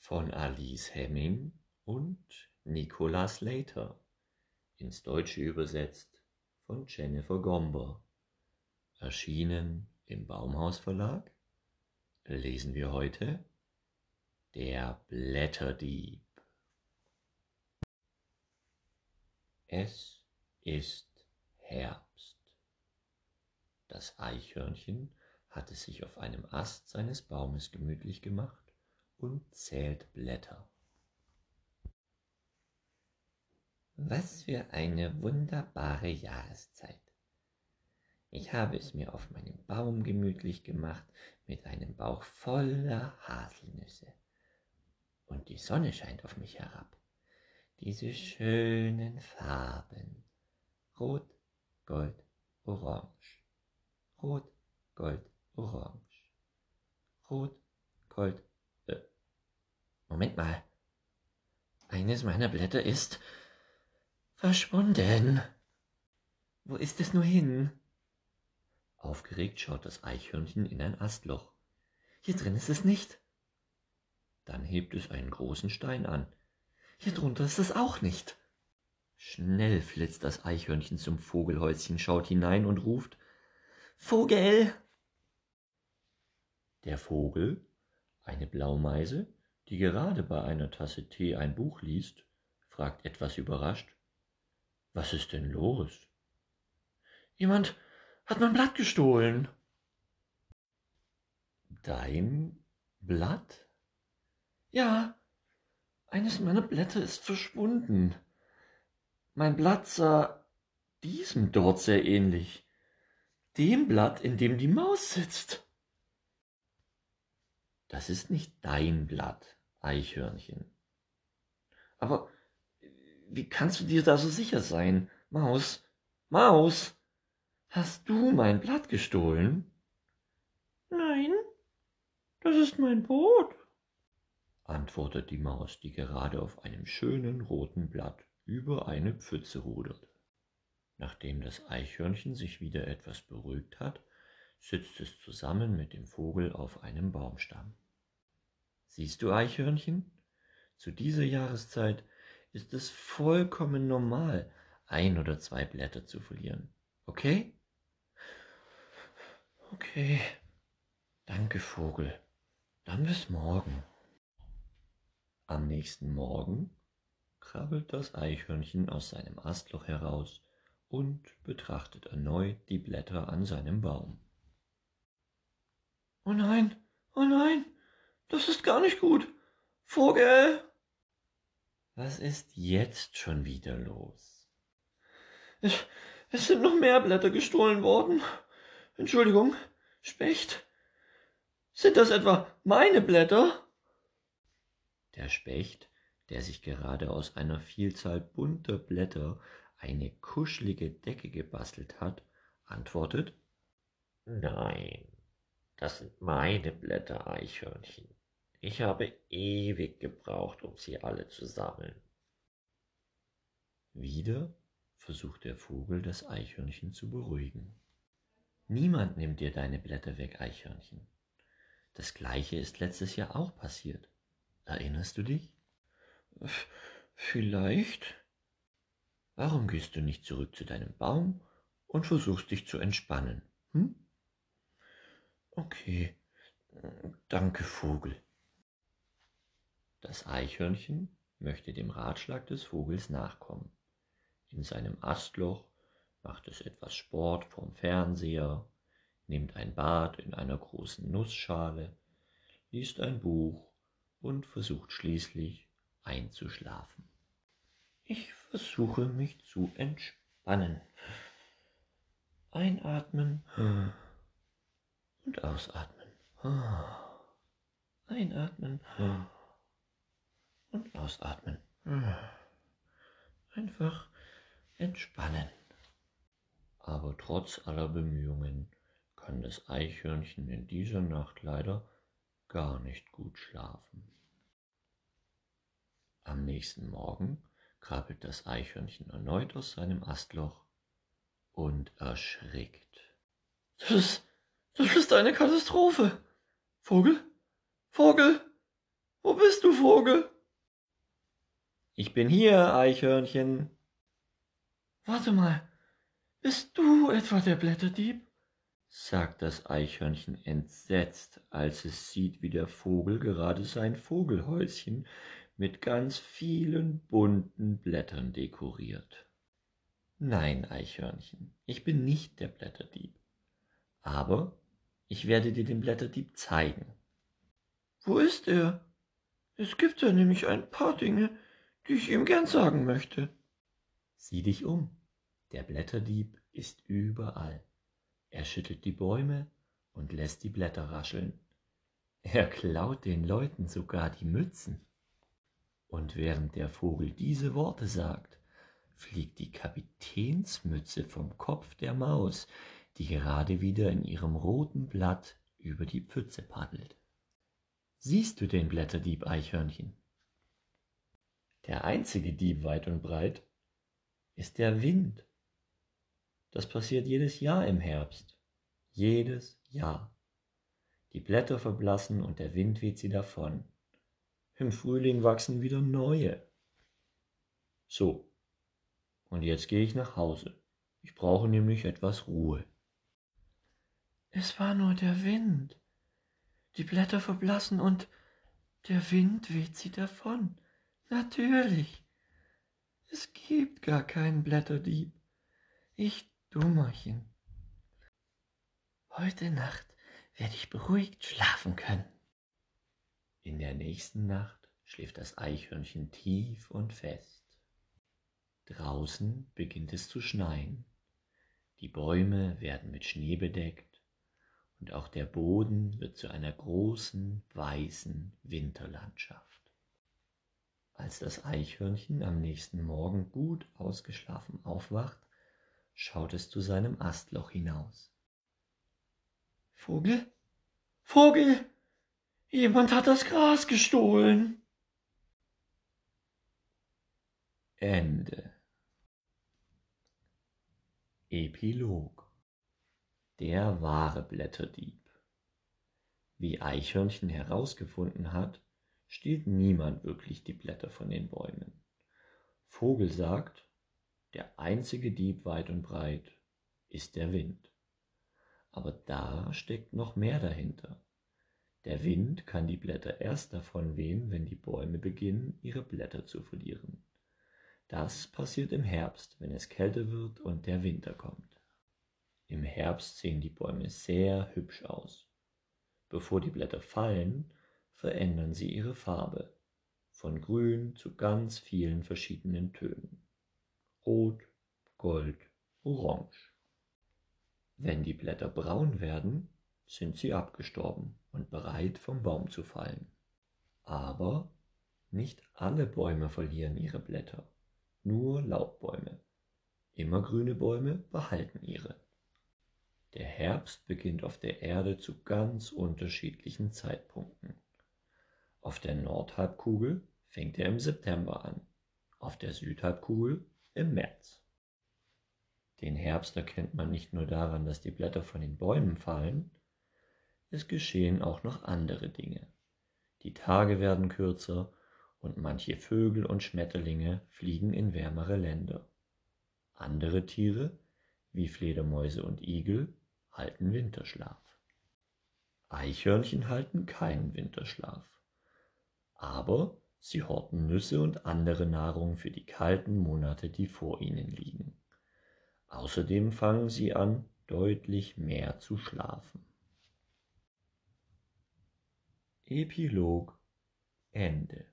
von Alice Hemming und Nicholas Later, ins Deutsche übersetzt von Jennifer Gomber, erschienen im Baumhaus Verlag, lesen wir heute Der Blätterdieb. Es ist Herbst. Das Eichhörnchen hatte sich auf einem Ast seines Baumes gemütlich gemacht und zählt Blätter. Was für eine wunderbare Jahreszeit. Ich habe es mir auf meinem Baum gemütlich gemacht mit einem Bauch voller Haselnüsse. Und die Sonne scheint auf mich herab. Diese schönen Farben. Rot, Gold, Orange. Rot, Gold, Orange. Rot, Gold, äh. Moment mal. Eines meiner Blätter ist verschwunden. Wo ist es nur hin? Aufgeregt schaut das Eichhörnchen in ein Astloch. Hier drin ist es nicht. Dann hebt es einen großen Stein an. Hier drunter ist es auch nicht. Schnell flitzt das Eichhörnchen zum Vogelhäuschen, schaut hinein und ruft Vogel. Der Vogel, eine Blaumeise, die gerade bei einer Tasse Tee ein Buch liest, fragt etwas überrascht Was ist denn los? Jemand hat mein Blatt gestohlen. Dein Blatt? Ja, eines meiner Blätter ist verschwunden. Mein Blatt sah diesem dort sehr ähnlich, dem Blatt, in dem die Maus sitzt. Das ist nicht dein Blatt, Eichhörnchen. Aber wie kannst du dir da so sicher sein, Maus? Maus, hast du mein Blatt gestohlen? Nein, das ist mein Boot antwortet die Maus, die gerade auf einem schönen roten Blatt über eine Pfütze rudert. Nachdem das Eichhörnchen sich wieder etwas beruhigt hat, sitzt es zusammen mit dem Vogel auf einem Baumstamm. Siehst du, Eichhörnchen? Zu dieser Jahreszeit ist es vollkommen normal, ein oder zwei Blätter zu verlieren. Okay? Okay. Danke, Vogel. Dann bis morgen. Am nächsten Morgen krabbelt das Eichhörnchen aus seinem Astloch heraus und betrachtet erneut die Blätter an seinem Baum. Oh nein, oh nein, das ist gar nicht gut. Vogel! Was ist jetzt schon wieder los? Es, es sind noch mehr Blätter gestohlen worden. Entschuldigung, Specht. Sind das etwa meine Blätter? Der Specht, der sich gerade aus einer Vielzahl bunter Blätter eine kuschelige Decke gebastelt hat, antwortet Nein, das sind meine Blätter, Eichhörnchen. Ich habe ewig gebraucht, um sie alle zu sammeln. Wieder versucht der Vogel, das Eichhörnchen zu beruhigen. Niemand nimmt dir deine Blätter weg, Eichhörnchen. Das gleiche ist letztes Jahr auch passiert. Erinnerst du dich? Vielleicht. Warum gehst du nicht zurück zu deinem Baum und versuchst dich zu entspannen? Hm? Okay, danke Vogel. Das Eichhörnchen möchte dem Ratschlag des Vogels nachkommen. In seinem Astloch macht es etwas Sport vorm Fernseher, nimmt ein Bad in einer großen Nussschale, liest ein Buch und versucht schließlich einzuschlafen. Ich versuche mich zu entspannen. Einatmen und ausatmen. Einatmen und ausatmen. Einfach entspannen. Aber trotz aller Bemühungen kann das Eichhörnchen in dieser Nacht leider gar nicht gut schlafen. Am nächsten Morgen krabbelt das Eichhörnchen erneut aus seinem Astloch und erschrickt. Das ist, das ist eine Katastrophe. Vogel? Vogel? Wo bist du, Vogel? Ich bin hier, Eichhörnchen. Warte mal, bist du etwa der Blätterdieb? sagt das Eichhörnchen entsetzt, als es sieht, wie der Vogel gerade sein Vogelhäuschen mit ganz vielen bunten Blättern dekoriert. Nein, Eichhörnchen, ich bin nicht der Blätterdieb. Aber ich werde dir den Blätterdieb zeigen. Wo ist er? Es gibt ja nämlich ein paar Dinge, die ich ihm gern sagen möchte. Sieh dich um. Der Blätterdieb ist überall. Er schüttelt die Bäume und lässt die Blätter rascheln. Er klaut den Leuten sogar die Mützen. Und während der Vogel diese Worte sagt, fliegt die Kapitänsmütze vom Kopf der Maus, die gerade wieder in ihrem roten Blatt über die Pfütze paddelt. Siehst du den Blätterdieb, Eichhörnchen? Der einzige Dieb weit und breit ist der Wind. Das passiert jedes Jahr im Herbst. Jedes Jahr. Die Blätter verblassen und der Wind weht sie davon. Im Frühling wachsen wieder neue. So, und jetzt gehe ich nach Hause. Ich brauche nämlich etwas Ruhe. Es war nur der Wind. Die Blätter verblassen und der Wind weht sie davon. Natürlich. Es gibt gar keinen Blätterdieb. Ich Dummerchen. Heute Nacht werde ich beruhigt schlafen können. In der nächsten Nacht schläft das Eichhörnchen tief und fest. Draußen beginnt es zu schneien. Die Bäume werden mit Schnee bedeckt und auch der Boden wird zu einer großen weißen Winterlandschaft. Als das Eichhörnchen am nächsten Morgen gut ausgeschlafen aufwacht, schaut es zu seinem Astloch hinaus. Vogel? Vogel! Jemand hat das Gras gestohlen. Ende. Epilog Der wahre Blätterdieb Wie Eichhörnchen herausgefunden hat, stiehlt niemand wirklich die Blätter von den Bäumen. Vogel sagt, der einzige Dieb weit und breit ist der Wind. Aber da steckt noch mehr dahinter. Der Wind kann die Blätter erst davon wehen, wenn die Bäume beginnen, ihre Blätter zu verlieren. Das passiert im Herbst, wenn es kälter wird und der Winter kommt. Im Herbst sehen die Bäume sehr hübsch aus. Bevor die Blätter fallen, verändern sie ihre Farbe, von grün zu ganz vielen verschiedenen Tönen. Rot, Gold, Orange. Wenn die Blätter braun werden, sind sie abgestorben und bereit vom Baum zu fallen. Aber nicht alle Bäume verlieren ihre Blätter nur Laubbäume. Immergrüne Bäume behalten ihre. Der Herbst beginnt auf der Erde zu ganz unterschiedlichen Zeitpunkten. Auf der Nordhalbkugel fängt er im September an, auf der Südhalbkugel im März. Den Herbst erkennt man nicht nur daran, dass die Blätter von den Bäumen fallen, es geschehen auch noch andere Dinge. Die Tage werden kürzer und manche Vögel und Schmetterlinge fliegen in wärmere Länder. Andere Tiere, wie Fledermäuse und Igel, halten Winterschlaf. Eichhörnchen halten keinen Winterschlaf. Aber sie horten Nüsse und andere Nahrung für die kalten Monate, die vor ihnen liegen. Außerdem fangen sie an, deutlich mehr zu schlafen. Epilog Ende